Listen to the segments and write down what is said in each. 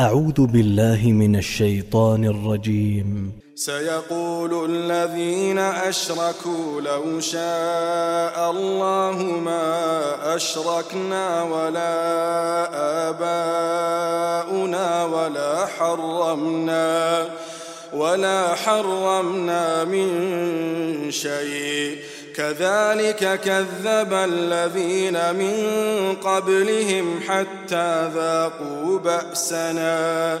أعوذ بالله من الشيطان الرجيم. سيقول الذين أشركوا لو شاء الله ما أشركنا ولا آباؤنا ولا حرمنا ولا حرمنا من شيء. كذلك كذب الذين من قبلهم حتى ذاقوا بأسنا.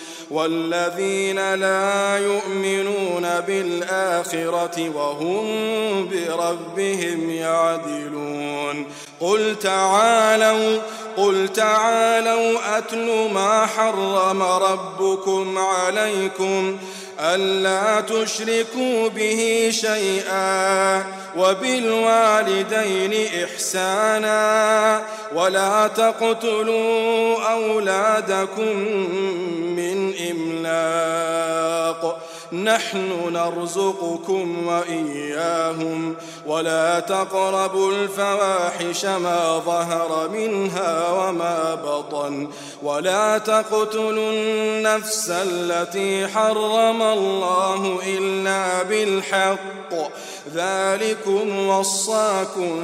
والذين لا يؤمنون بالآخرة وهم بربهم يعدلون. قل تعالوا قل تعالوا أتل ما حرم ربكم عليكم. ألا تشركوا به شيئا وبالوالدين إحسانا ولا تقتلوا أولادكم من إملاق نحن نرزقكم وإياهم ولا تقربوا الفواحش ما ظهر منها وما بطن ولا تقتلوا النفس التي حرم الله إلا بالحق ذلكم وصاكم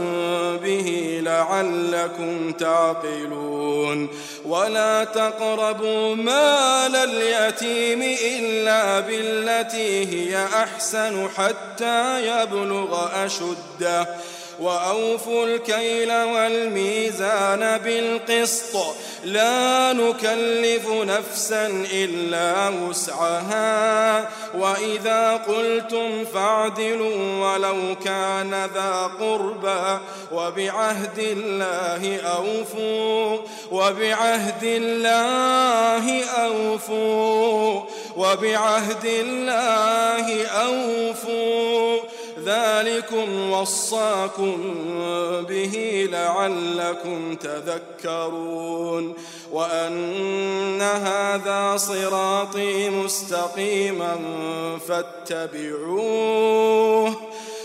به لعلكم تعقلون. ولا تقربوا مال اليتيم إلا بالتي هي أحسن حتى يبلغ أشده. وأوفوا الكيل والميزان بالقسط. لا نكلف نفسا إلا وسعها. وإذا قلتم فاعدلوا ولو كان ذا قربى. وبعهد الله أوفوا. وبعهد الله أوفوا. وبعهد الله أوفوا. ذلكم وصاكم به لعلكم تذكرون وأن هذا صراطي مستقيما فاتبعوه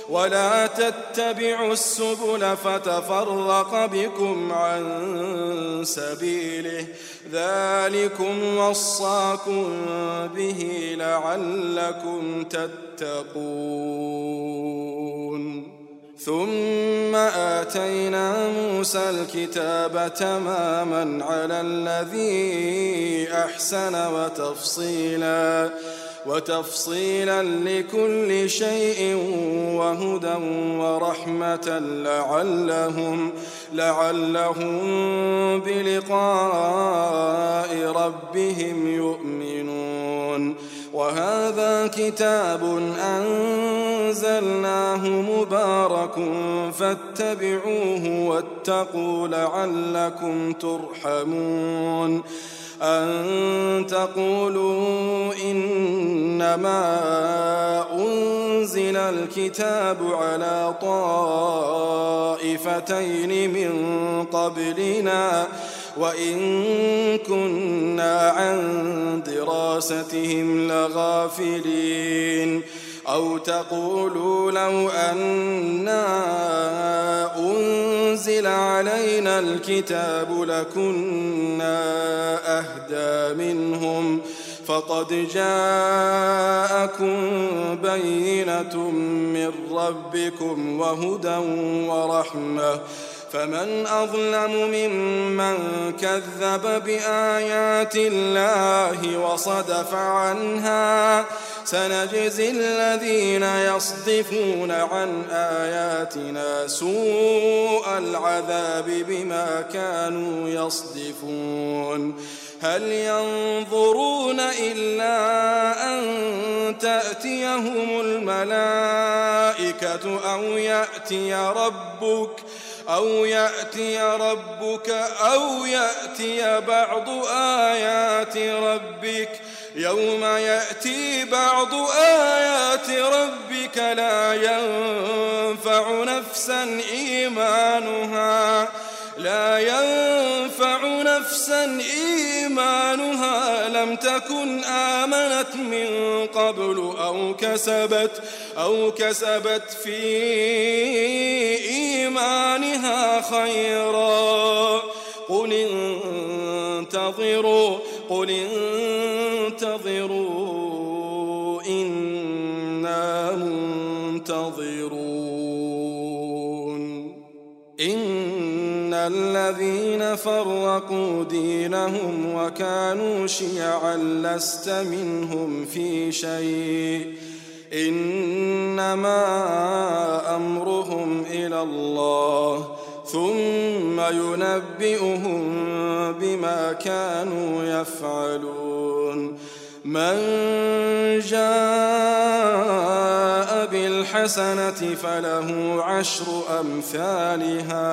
ولا تتبعوا السبل فتفرق بكم عن سبيله. ذلكم وصاكم به لعلكم تتقون. ثم آتينا موسى الكتاب تماما على الذي أحسن وتفصيلاً. وتفصيلا لكل شيء وهدى ورحمة لعلهم لعلهم بلقاء ربهم يؤمنون. وهذا كتاب أنزلناه مبارك فاتبعوه واتقوا لعلكم ترحمون. أن تقولوا إنما أنزل الكتاب على طائفتين من قبلنا وإن كنا عن دراستهم لغافلين أو تقولوا لو أنا أنزل علينا الكتاب لكنا أهدى منهم فقد جاءكم بينة من ربكم وهدى ورحمة فمن أظلم ممن كذب بآيات الله وصدف عنها سنجزي الذين يصدفون عن آياتنا سوء العذاب بما كانوا يصدفون هل ينظرون إلا أن تأتيهم الملائكة أو يأتي ربك ۖ أو يأتي ربك أو يأتي بعض آيات ربك. يوم يأتي بعض آيات ربك لا ينفع نفسا إيمانها. لا ينفع نفسا إيمانها. لم تكن آمنت من قبل أو كسبت أو كسبت في إيمانها خيرا. قل انتظروا قل انتظروا إنا منتظرون. إن الذين فرقوا دينهم وكانوا شيعا لست منهم في شيء. إنما أمرهم إلى الله ثم ينبئهم بما كانوا يفعلون. من جاء بالحسنة فله عشر أمثالها.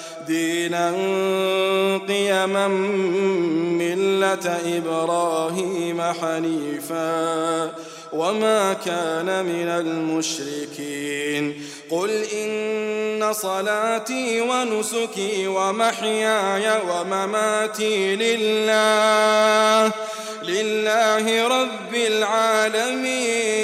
دينا قيما ملة إبراهيم حنيفا وما كان من المشركين. قل إن صلاتي ونسكي ومحياي ومماتي لله لله رب العالمين.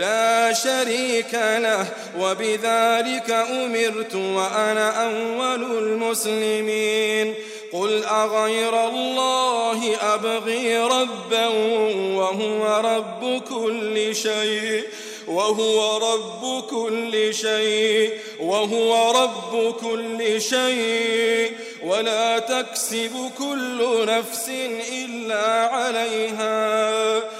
لا شريك له وبذلك أمرت وأنا أول المسلمين. قل أغير الله أبغي ربا وهو رب كل شيء وهو رب كل شيء وهو رب كل شيء. ولا تكسب كل نفس إلا عليها.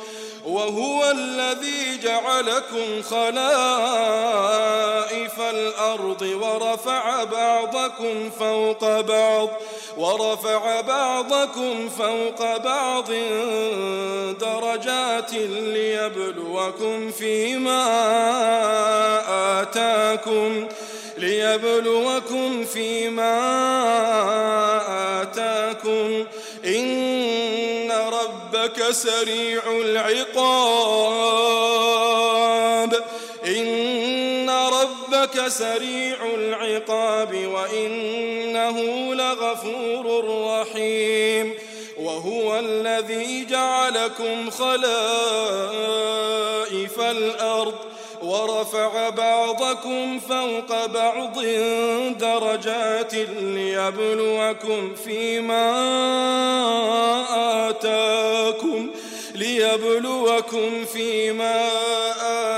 وهو الذي جعلكم خلائف الأرض ورفع بعضكم فوق بعض ورفع بعضكم فوق بعض درجات ليبلوكم فيما آتاكم ليبلوكم فيما آتاكم. إن سريع العقاب. إن ربك سريع العقاب وإنه لغفور رحيم. وهو الذي جعلكم خلائف الأرض ورفع بعضكم فوق بعض درجات ليبلوكم فيما ليبلوكم فيما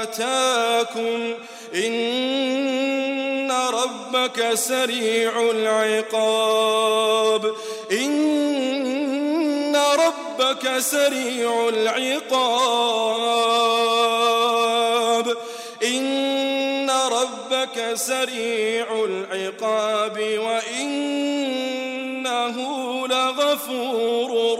آتاكم إن ربك سريع العقاب إن ربك سريع العقاب إن ربك سريع العقاب وإنه لغفور